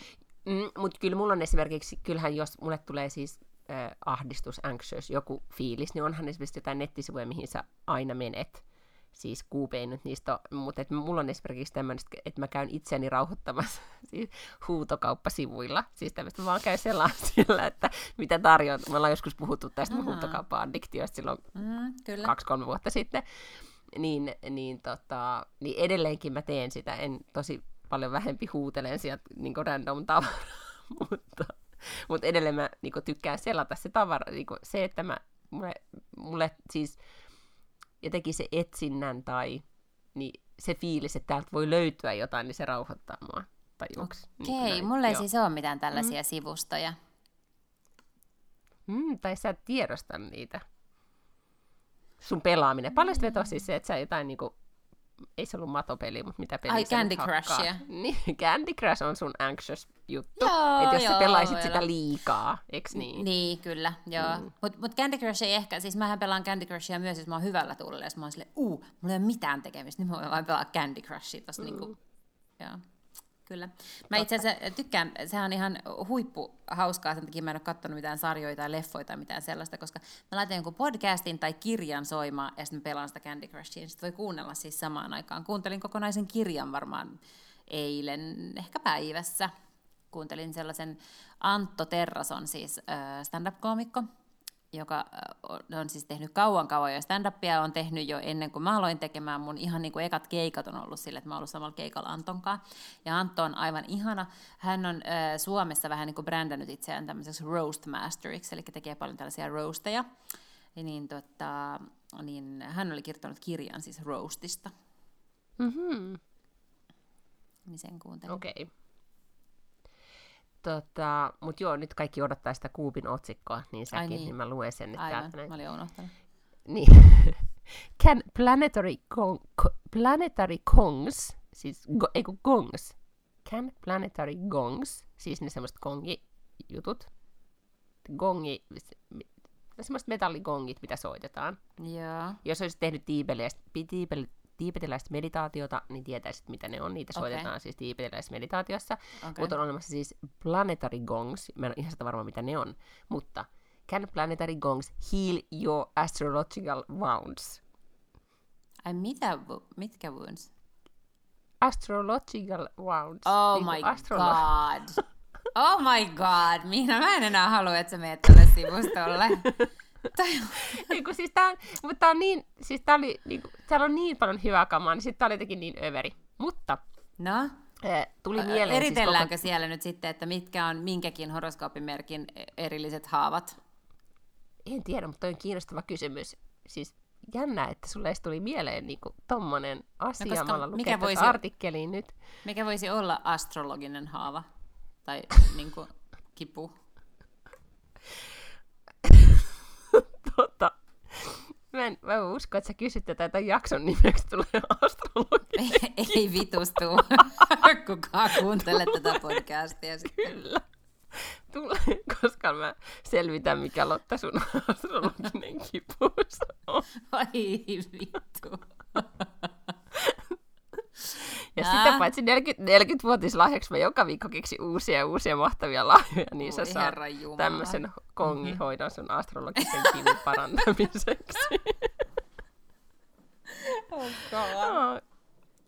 Mm, mutta kyllä mulla on esimerkiksi, kyllähän jos mulle tulee siis äh, ahdistus, anxious, joku fiilis, niin onhan esimerkiksi jotain nettisivuja, mihin sä aina menet, siis kuupein nyt niistä, mutta et mulla on esimerkiksi tämmöistä, että mä käyn itseäni rauhoittamassa siis huutokauppasivuilla. Siis tämmöistä vaan käy sellaisilla, että mitä tarjoat. Me ollaan joskus puhuttu tästä uh-huh. huutokauppa-addiktiosta silloin mm, kyllä. kaksi-kolme vuotta sitten. Niin, niin, tota, niin edelleenkin mä teen sitä. En tosi paljon vähempi huutelen sieltä niin random tavaraa, mutta, mutta edelleen mä niin tykkään selata se tavara. Niin se, että mä, mulle, mulle siis jotenkin se etsinnän tai niin se fiilis, että täältä voi löytyä jotain, niin se rauhoittaa mua. Tai Okei, okay, niin mulla ei Joo. siis ole mitään tällaisia mm. sivustoja. Mm, tai sä et tiedosta niitä. Sun pelaaminen. Paljon mm. vetoa siis se, että sä jotain niinku ei se ollut matopeli, mutta mitä peliä Ai, Candy? Crushia. Niin, Candy Crush on sun anxious juttu. Joo, että jos joo, sä pelaisit voi sitä liikaa, eiks niin? Niin, kyllä, joo. Mm. Mutta mut Candy Crush ei ehkä, siis mähän pelaan Candy Crushia myös, jos mä oon hyvällä tuulella, jos mä oon silleen, uu, mulla ei ole mitään tekemistä, niin mä voin vain pelaa Candy Crushia tossa mm. niinku, joo. Kyllä. Mä itse asiassa tykkään, sehän on ihan huippu hauskaa, sen takia mä en ole katsonut mitään sarjoja tai leffoja tai mitään sellaista, koska mä laitan jonkun podcastin tai kirjan soimaan ja sitten mä pelaan sitä Candy Crushia, sitten voi kuunnella siis samaan aikaan. Kuuntelin kokonaisen kirjan varmaan eilen, ehkä päivässä. Kuuntelin sellaisen Antto Terrason, siis äh, stand-up-koomikko, joka on siis tehnyt kauan kauan jo stand-upia, on tehnyt jo ennen kuin mä aloin tekemään, mun ihan niin kuin ekat keikat on ollut sille, että mä oon ollut samalla keikalla Anton kanssa. Ja Antto on aivan ihana, hän on äh, Suomessa vähän niin kuin brändännyt itseään tämmöiseksi roast masteriksi, eli tekee paljon tällaisia roasteja. Ja niin, tota, niin hän oli kirjoittanut kirjan siis roastista, Mm-hmm. niin sen kuuntelin. Okei. Okay. Tota, mut joo, nyt kaikki odottaa sitä Kuupin otsikkoa, niin säkin, Ai niin. niin. mä luen sen nyt Aivan, täältä mä olin unohtanut. Niin. Can planetary, gong, planetary kongs, siis go, ei kun gongs, can planetary gongs, siis ne semmoiset gongi-jutut, gongi, semmoiset metalligongit, mitä soitetaan. Joo. Jos olisit tehnyt tiibeliläistä, tiibel, tiibetiläistä meditaatiota, niin tietäisit, mitä ne on. Niitä Okei. soitetaan siis tiibetiläisessä meditaatiossa. Okay. Mutta on olemassa siis planetary gongs. Mä en ole ihan sitä varma, mitä ne on. Mutta can planetary gongs heal your astrological wounds? Ai mitä, mitkä wounds? Astrological wounds. Oh Niinku my astrolo- god. Oh my god. Minä mä en enää halua, että sä meet tälle sivustolle. Eiku, siis tää, mutta tää on niin, siis tää oli, niinku, täällä on niin paljon hyvää kamaa, niin sitten tää oli jotenkin niin överi. Mutta no, tuli mieleen eritelläänkö siis siellä nyt sitten, että mitkä on minkäkin horoskooppimerkin erilliset haavat? koko... En tiedä, mutta toi on kiinnostava kysymys. Siis jännä, että sulle edes tuli mieleen niinku tommonen asia. No, mikä voisi... artikkeliin nyt. Mikä voisi olla astrologinen haava? Tai niin kuin, kipu? Tota, mä en, mä en usko, että sä kysyt tätä, että jakson nimeksi tulee astrologi. Ei, ei vitustu. Kukaan kuuntele tätä podcastia sitten. Kyllä. Tulee, koska mä selvitän, mikä Lotta sun astrologinen kipuus on. Ai vittu. Ja Ää? sitä paitsi 40, 40-vuotislahjaksi mä joka viikko keksin uusia ja uusia mahtavia lahjoja, niin sä Voi saat Herran Kongihoidon sun astrologisen kivun parantamiseksi. Oh Joo.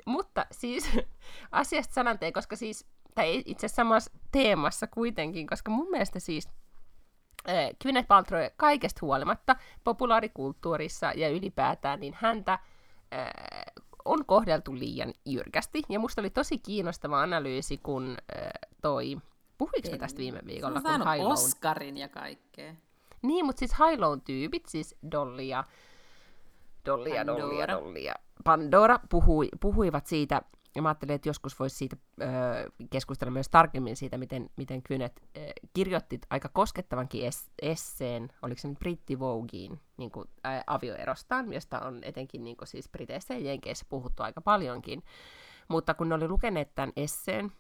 Mutta siis asiasta sananteen, koska siis, tai itse asiassa samassa teemassa kuitenkin, koska mun mielestä siis äh, Gwyneth Paltrow kaikesta huolimatta populaarikulttuurissa ja ylipäätään, niin häntä äh, on kohdeltu liian jyrkästi. Ja musta oli tosi kiinnostava analyysi, kun äh, toi, puhuinko mä tästä viime Se viikolla, on kun High Oscarin ja kaikkea. niin, mutta siis High Lown tyypit, siis Dolly ja Dolly ja Dolly ja Pandora. Dolly ja Pandora puhui, puhuivat siitä, ja mä ajattelin, että joskus voisi siitä ö, keskustella myös tarkemmin siitä, miten, miten Kynet ö, kirjoitti aika koskettavankin es, esseen, oliko se nyt Britti Vogueen, niin kuin, ä, avioerostaan, josta on etenkin niin kuin, siis Briteissä ja Jenkeissä puhuttu aika paljonkin. Mutta kun ne oli lukeneet tämän esseen,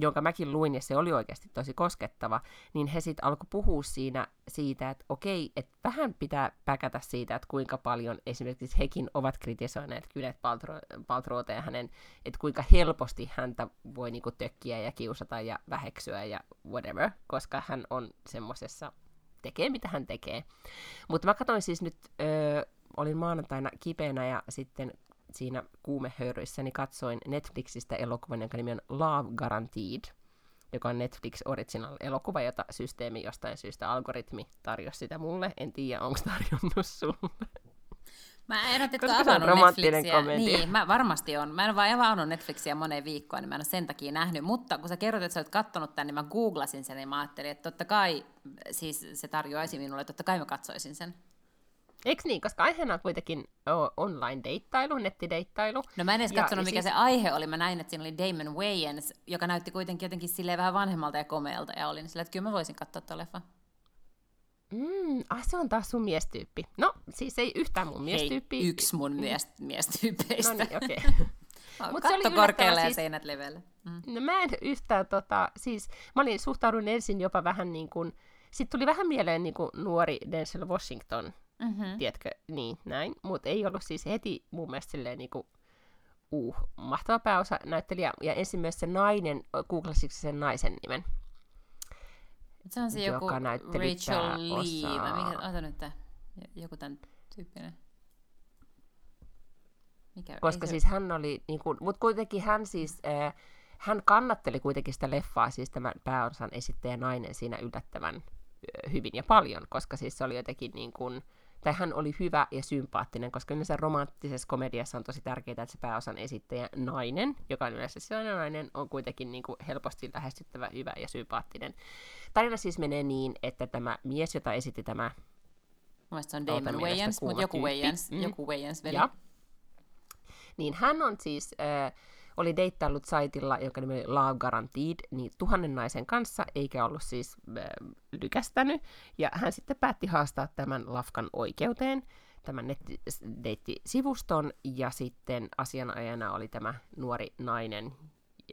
jonka mäkin luin, ja se oli oikeasti tosi koskettava, niin he sitten alkoi puhua siinä siitä, että okei, että vähän pitää päkätä siitä, että kuinka paljon esimerkiksi hekin ovat kritisoineet Gwyneth Paltro- hänen, että kuinka helposti häntä voi niinku tökkiä ja kiusata ja väheksyä ja whatever, koska hän on semmoisessa, tekee mitä hän tekee. Mutta mä katsoin siis nyt, öö, olin maanantaina kipeänä ja sitten siinä kuumehöyryissäni katsoin Netflixistä elokuvan, jonka nimi on Love Guaranteed, joka on Netflix Original-elokuva, jota systeemi jostain syystä algoritmi tarjosi sitä mulle. En tiedä, onko tarjonnut sulle. Mä en ole avannut Netflixiä. komedia. Niin, mä varmasti on. Mä en vaan avannut Netflixiä moneen viikkoon, niin mä en ole sen takia nähnyt. Mutta kun sä kerrot, että sä olet kattonut tämän, niin mä googlasin sen, niin mä ajattelin, että totta kai, siis se tarjoaisi minulle, totta kai mä katsoisin sen. Eikö niin? Koska aiheena on kuitenkin online-deittailu, nettideittailu. No mä en edes katsonut, ja mikä siis- se aihe oli. Mä näin, että siinä oli Damon Wayans, joka näytti kuitenkin jotenkin silleen vähän vanhemmalta ja komealta. Ja olin silleen, että kyllä mä voisin katsoa tuon leffan. Mm, ah, se on taas sun miestyyppi. No, siis ei yhtään mun miestyyppi. Hei, yksi mun mies, miestyypeistä. No niin, okei. Mut Katto yllättävän korkealle ja siis- seinät leveälle. Mm. No mä en yhtään tota, siis mä olin, suhtaudun ensin jopa vähän niin kuin, sit tuli vähän mieleen niin kuin nuori Denzel Washington, Mm-hmm. tiedätkö, niin näin, mutta ei ollut siis heti mun mielestä silleen niin kuin, uh, mahtava pääosa näyttelijä, ja ensin myös se nainen, googlasitko sen naisen nimen? Se on se joku Rachel Lee, vai mikä, ota nyt tää, joku tämän tyyppinen. Mikä, Koska se- siis hän oli, niin kuin, mutta kuitenkin hän siis, äh, hän kannatteli kuitenkin sitä leffaa, siis tämä pääosan esittäjä nainen siinä yllättävän äh, hyvin ja paljon, koska siis se oli jotenkin niin kuin, tai hän oli hyvä ja sympaattinen, koska yleensä romanttisessa komediassa on tosi tärkeää, että se pääosan esittäjä nainen, joka on yleensä sellainen nainen, on kuitenkin niin kuin helposti lähestyttävä, hyvä ja sympaattinen. Tarina siis menee niin, että tämä mies, jota esitti tämä Mun mielestä se on Damon Wayans, mutta joku. Wayans, Mm. joku Wayans veli. Ja. Niin hän on siis, äh, oli deittaillut saitilla, nimi oli Love Guaranteed, niin tuhannen naisen kanssa, eikä ollut siis äh, lykästänyt. Ja hän sitten päätti haastaa tämän Lafkan oikeuteen, tämän nettideitti-sivuston, ja sitten asianajana oli tämä nuori nainen,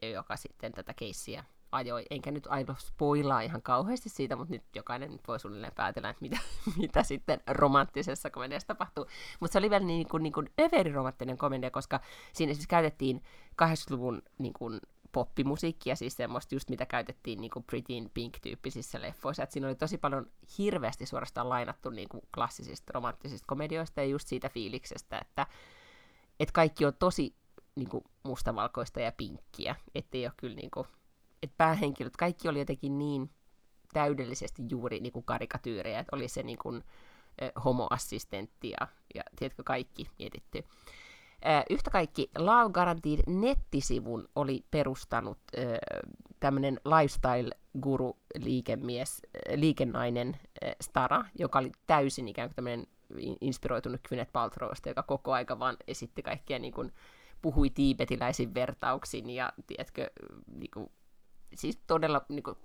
joka sitten tätä keissiä ajoi. Enkä nyt aio spoilaa ihan kauheasti siitä, mutta nyt jokainen voi suunnilleen päätellä, että mitä, mitä sitten romanttisessa komediassa tapahtuu. Mutta se oli vielä niin kuin, niin kuin överiromanttinen komedia, koska siinä siis käytettiin 80-luvun niin kuin poppimusiikkia, siis semmoista just mitä käytettiin niin kuin Pretty in Pink-tyyppisissä leffoissa. Et siinä oli tosi paljon hirveästi suorastaan lainattu niin kuin klassisista romanttisista komedioista ja just siitä fiiliksestä, että, että kaikki on tosi niin kuin mustavalkoista ja pinkkiä, ettei ole kyllä niin kuin, että päähenkilöt, kaikki oli jotenkin niin täydellisesti juuri niin kuin karikatyyrejä, että oli se niin kuin, eh, homoassistentti ja, ja tiedätkö, kaikki mietitty. Eh, yhtä kaikki Love Guaranteed nettisivun oli perustanut eh, tämmöinen lifestyle-guru liikemies, eh, liikennainen eh, Stara, joka oli täysin ikään kuin tämmöinen in- inspiroitunut Gwyneth Paltrowsta, joka koko aika vaan esitti kaikkia niin kuin, puhui tiibetiläisin vertauksin ja tiedätkö, niin kuin, siis todella, niin kuin,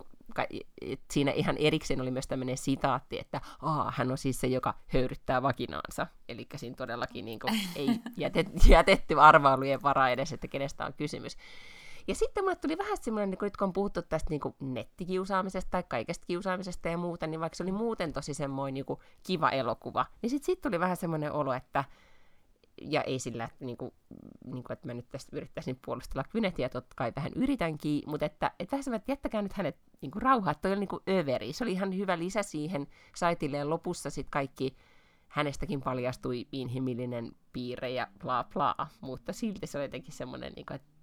siinä ihan erikseen oli myös tämmöinen sitaatti, että Aa, hän on siis se, joka höyryttää vakinaansa. Eli siinä todellakin niin kuin, ei jätet, jätetty arvailujen varaa edes, että kenestä on kysymys. Ja sitten mulle tuli vähän semmoinen, niin kun nyt kun on puhuttu tästä niin kuin nettikiusaamisesta tai kaikesta kiusaamisesta ja muuta, niin vaikka se oli muuten tosi semmoinen niin kuin kiva elokuva, niin sitten sit tuli vähän semmoinen olo, että ja ei sillä, että, niinku, niinku, että mä nyt tästä yrittäisin puolustella kynetiä, totta kai vähän yritänkin, mutta että, että vähän semmoinen, että jättäkää nyt hänet niinku, rauhaa, että toi oli niinku överi. Se oli ihan hyvä lisä siihen saitille ja lopussa sitten kaikki hänestäkin paljastui inhimillinen piirre ja bla bla, mutta silti se oli jotenkin semmoinen, niinku, että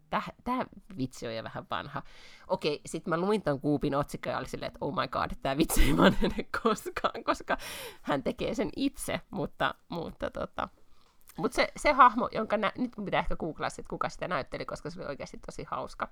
tämä vitsi on jo vähän vanha. Okei, sitten mä luin ton kuupin otsikon ja oli silleen, että oh my god, tämä vitsi ei vanhene koskaan, koska hän tekee sen itse, mutta, mutta tota, mutta se, se hahmo, jonka nä- nyt pitää ehkä googlaa, että kuka sitä näytteli, koska se oli oikeasti tosi hauska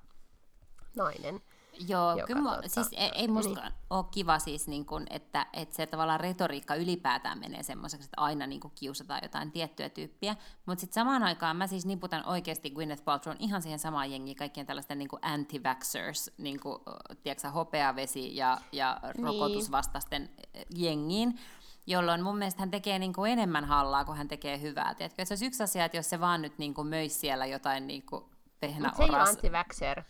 nainen. Joo, joka kyllä mua, tota- siis ei, ei musta niin. ole kiva siis, niin kun, että, että se tavallaan retoriikka ylipäätään menee semmoiseksi, että aina niin kun kiusataan jotain tiettyä tyyppiä, mutta sitten samaan aikaan mä siis niputan oikeasti Gwyneth Paltrown ihan siihen samaan jengiin, kaikkien tällaisten niin anti-vaxxers, niin kuin, tiedätkö, hopeavesi ja, ja Niin. rokotusvastaisten eh, jengiin, jolloin mun mielestä hän tekee niin kuin enemmän hallaa, kun hän tekee hyvää. Tiedätkö? Se olisi yksi asia, että jos se vaan nyt niin kuin möisi siellä jotain niin kuin Mutta se ei ole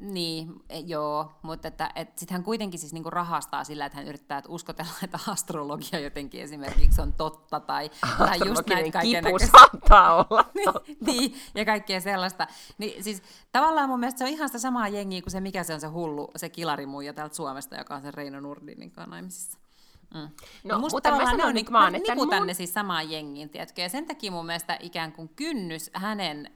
niin, e, joo, mutta että, et sitten hän kuitenkin siis niinku rahastaa sillä, että hän yrittää että uskotella, että astrologia jotenkin esimerkiksi on totta, tai, tai just näitä Astrologinen kaiken kipu saattaa olla totta. niin, ja kaikkea sellaista. Niin siis tavallaan mun mielestä se on ihan sitä samaa jengiä kuin se, mikä se on se hullu, se kilarimuija täältä Suomesta, joka on se Reino Nurdinin kanssa naimisissa. Mm. No, musta mutta mä sanon niin, vaan, mä että niputan mun- ne siis samaan jengiin, tiedätkö? Ja sen takia mun mielestä ikään kuin kynnys hänen,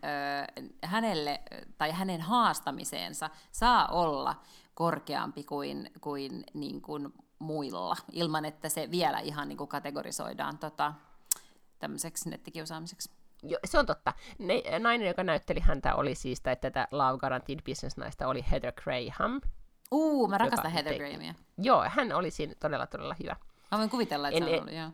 ö, hänelle tai hänen haastamiseensa saa olla korkeampi kuin, kuin, niin kuin muilla, ilman että se vielä ihan niin kuin kategorisoidaan tota, tämmöiseksi nettikiusaamiseksi. Jo, se on totta. Ne, nainen, joka näytteli häntä, oli siis, tai tätä Love Guaranteed Business-naista, oli Heather Graham. Uu, mä rakastan Heather teki- Grahamia. Joo, hän oli siinä todella, todella hyvä. Mä voin kuvitella, että En- se on en- ollut, joo.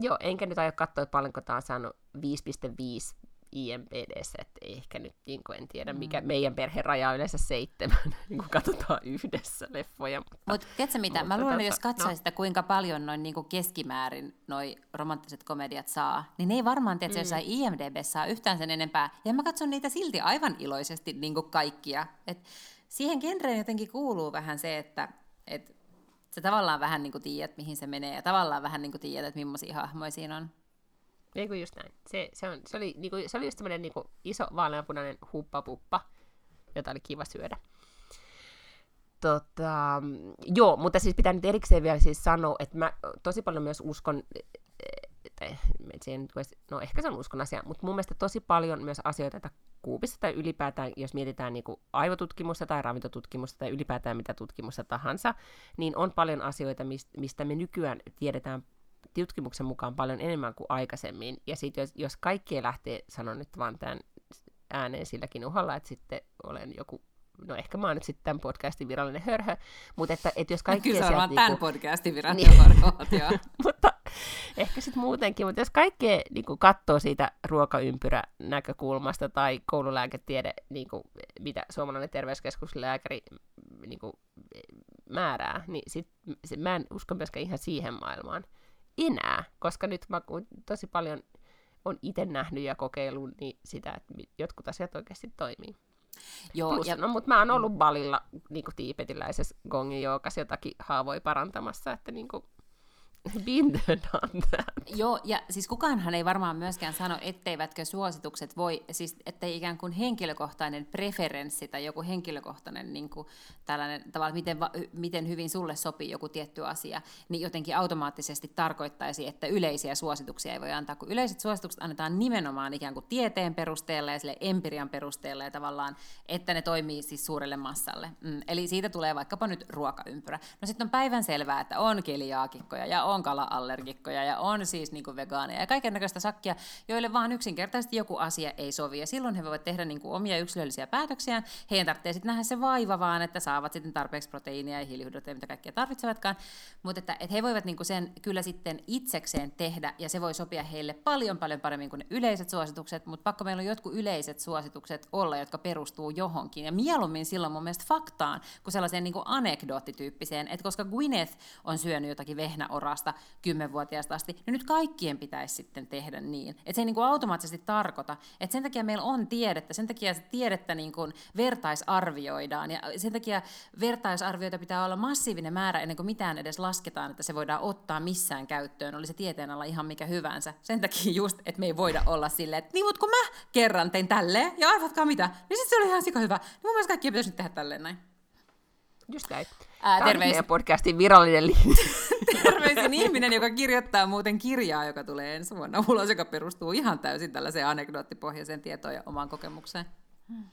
Joo, enkä nyt aio katsoa, että paljonko tämä on saanut 5,5 IMPDssä, että ehkä nyt niin kuin en tiedä, mikä mm. meidän perheraja on yleensä seitsemän, niin kuin katsotaan yhdessä leffoja. Mutta, Mut, tiedätkö mitä, mä luulen, että jos katsoisit, no. kuinka paljon noin niin kuin keskimäärin noi romanttiset komediat saa, niin ne ei varmaan, tiedä, mm. jossain IMDB saa yhtään sen enempää, ja mä katson niitä silti aivan iloisesti niin kuin kaikkia. Et siihen genreen jotenkin kuuluu vähän se, että et sä tavallaan vähän niin kuin tiedät, mihin se menee, ja tavallaan vähän niin kuin tiedät, että millaisia hahmoja siinä on. Ei kun just näin. Se, se, on, se, oli, niinku, se oli just semmoinen niinku, iso vaaleanpunainen huppapuppa, jota oli kiva syödä. Tota, joo, mutta siis pitää nyt erikseen vielä siis sanoa, että mä tosi paljon myös uskon, tai siihen, no ehkä se on uskon asia, mutta mun mielestä tosi paljon myös asioita, että kuupissa tai ylipäätään, jos mietitään niin kuin aivotutkimusta tai ravintotutkimusta tai ylipäätään mitä tutkimusta tahansa, niin on paljon asioita, mistä me nykyään tiedetään tutkimuksen mukaan paljon enemmän kuin aikaisemmin. Ja sitten jos, jos kaikki lähtee, sanon nyt vaan tämän ääneen silläkin uhalla, että sitten olen joku no ehkä mä oon nyt sitten tämän podcastin virallinen hörhö, mutta että, että jos kaikki... Kyllä se on niinku, tämän podcastin virallinen niin, mutta ehkä sitten muutenkin, mutta jos kaikkea niin katsoo siitä ruokaympyrä näkökulmasta tai koululääketiede, niin kuin, mitä suomalainen terveyskeskuslääkäri niin kuin, määrää, niin sit, sit, mä en usko myöskään ihan siihen maailmaan enää, koska nyt mä tosi paljon on itse nähnyt ja kokeillut niin sitä, että jotkut asiat oikeasti toimii. Joo, Plus, ja... no, mutta mä oon ollut balilla niin tiipetiläisessä gongin joukas jotakin haavoja parantamassa, että niin kuin, That. Joo, ja siis kukaanhan ei varmaan myöskään sano, etteivätkö suositukset voi, siis ettei ikään kuin henkilökohtainen preferenssi tai joku henkilökohtainen niin kuin tällainen, tavalla, miten, miten hyvin sulle sopii joku tietty asia, niin jotenkin automaattisesti tarkoittaisi, että yleisiä suosituksia ei voi antaa, kun yleiset suositukset annetaan nimenomaan ikään kuin tieteen perusteella ja sille empirian perusteella ja tavallaan, että ne toimii siis suurelle massalle. Mm, eli siitä tulee vaikkapa nyt ruokaympyrä. No sitten on päivän selvää, että on keliaakikkoja ja on on kala-allergikkoja ja on siis niin kuin vegaaneja ja kaiken näköistä sakkia, joille vaan yksinkertaisesti joku asia ei sovi. Ja silloin he voivat tehdä niin kuin omia yksilöllisiä päätöksiä. Heidän tarvitsee sitten nähdä se vaiva vaan, että saavat sitten tarpeeksi proteiinia ja hiilihydraatteja, mitä kaikkea tarvitsevatkaan. Mutta että, että he voivat niin kuin sen kyllä sitten itsekseen tehdä ja se voi sopia heille paljon paljon paremmin kuin ne yleiset suositukset, mutta pakko meillä on jotkut yleiset suositukset olla, jotka perustuu johonkin. Ja mieluummin silloin mun mielestä faktaan kuin sellaiseen niin kuin anekdoottityyppiseen, että koska Gwyneth on syönyt jotakin vehnäorasta, vasta kymmenvuotiaasta asti, niin nyt kaikkien pitäisi sitten tehdä niin. Että se ei niin kuin automaattisesti tarkoita, että sen takia meillä on tiedettä, sen takia tiedettä niin kuin vertaisarvioidaan, ja sen takia vertaisarvioita pitää olla massiivinen määrä ennen kuin mitään edes lasketaan, että se voidaan ottaa missään käyttöön, oli se tieteen alla ihan mikä hyvänsä. Sen takia just, että me ei voida olla silleen, että niin, kun mä kerran tein tälleen, ja arvatkaa mitä, niin sitten se oli ihan sika hyvä. Niin mun mielestä kaikki pitäisi nyt tehdä tälleen näin. Just näin. Ää, terveis... podcastin virallinen linja. Terveisin ihminen, joka kirjoittaa muuten kirjaa, joka tulee ensi vuonna ulos, joka perustuu ihan täysin tällaiseen anekdoottipohjaiseen tietoon ja omaan kokemukseen.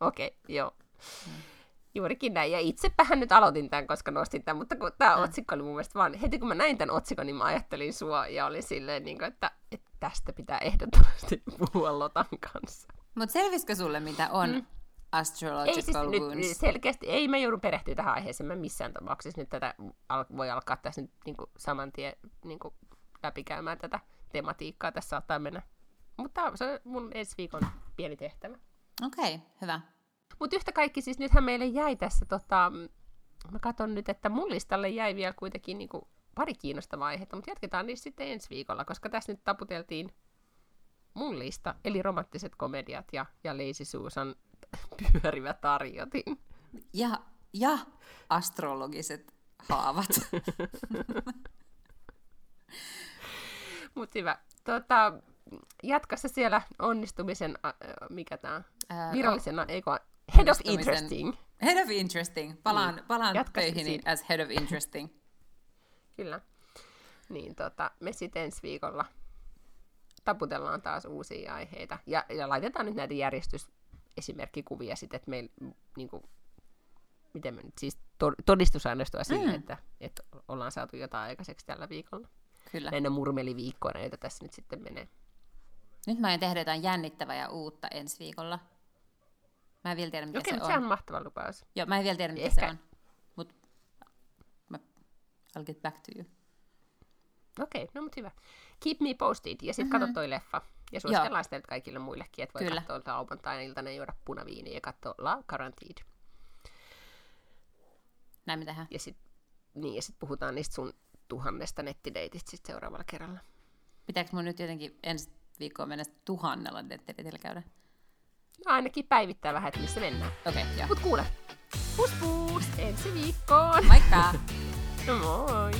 Okei, okay, joo. Juurikin näin. Ja itsepähän nyt aloitin tämän, koska nostin tämän, mutta kun tämä otsikko oli mun mielestä vaan, heti kun mä näin tämän otsikon, niin mä ajattelin sua ja oli silleen, niin kuin, että, että tästä pitää ehdottomasti puhua Lotan kanssa. Mutta selvisikö sulle, mitä on mm astrological ei siis wounds. nyt selkeästi, ei mä joudun perehtyä tähän aiheeseen, mä missään tapauksessa nyt tätä al- voi alkaa tässä nyt niin kuin saman tien niin kuin läpikäymään tätä tematiikkaa, tässä saattaa mennä. Mutta se on mun ensi viikon pieni tehtävä. Okei, okay, hyvä. Mutta yhtä kaikki, siis nythän meille jäi tässä, tota, mä katson nyt, että mun listalle jäi vielä kuitenkin niin kuin pari kiinnostavaa aihetta, mutta jatketaan niistä sitten ensi viikolla, koska tässä nyt taputeltiin mun lista, eli romanttiset komediat ja, ja Lazy Susan pyörivä tarjotin. Ja, ja astrologiset haavat. Mut hyvä. Tota, jatkassa siellä onnistumisen, äh, mikä tämä virallisena, no, eikö, head of interesting. Head of interesting. Palaan, niin. palaan töihin as head of interesting. Kyllä. Niin tota, me sitten ensi viikolla taputellaan taas uusia aiheita. Ja, ja laitetaan nyt näitä järjestys, esimerkkikuvia sitten, että meillä niin kuin, miten me nyt, siis todistusaineistoa mm. että, että ollaan saatu jotain aikaiseksi tällä viikolla. Kyllä. Näinä murmeliviikkoina, joita tässä nyt sitten menee. Nyt mä en tehdä jotain jännittävää ja uutta ensi viikolla. Mä en vielä tiedä, mitä Okei, se on. se on mahtava lupaus. Joo, mä en vielä tiedä, mitä Ehkä. se on. Mut mä, I'll get back to you. Okei, okay, no mut hyvä. Keep me posted ja sitten mm-hmm. katso toi leffa. Ja suositellaan sitä nyt kaikille muillekin, että voi Kyllä. katsoa lauantaina-iltana juoda punaviiniä ja katsoa La Quarantine. Näin me tehdään. Ja sitten niin, ja sit puhutaan niistä sun tuhannesta nettideitistä sit seuraavalla kerralla. Pitääkö mun nyt jotenkin ensi viikkoon mennä tuhannella nettideitillä käydä? No ainakin päivittää vähän, että missä mennään. Okei, okay, joo. Mut kuule, pus pus, ensi viikkoon! Moikka! Moi!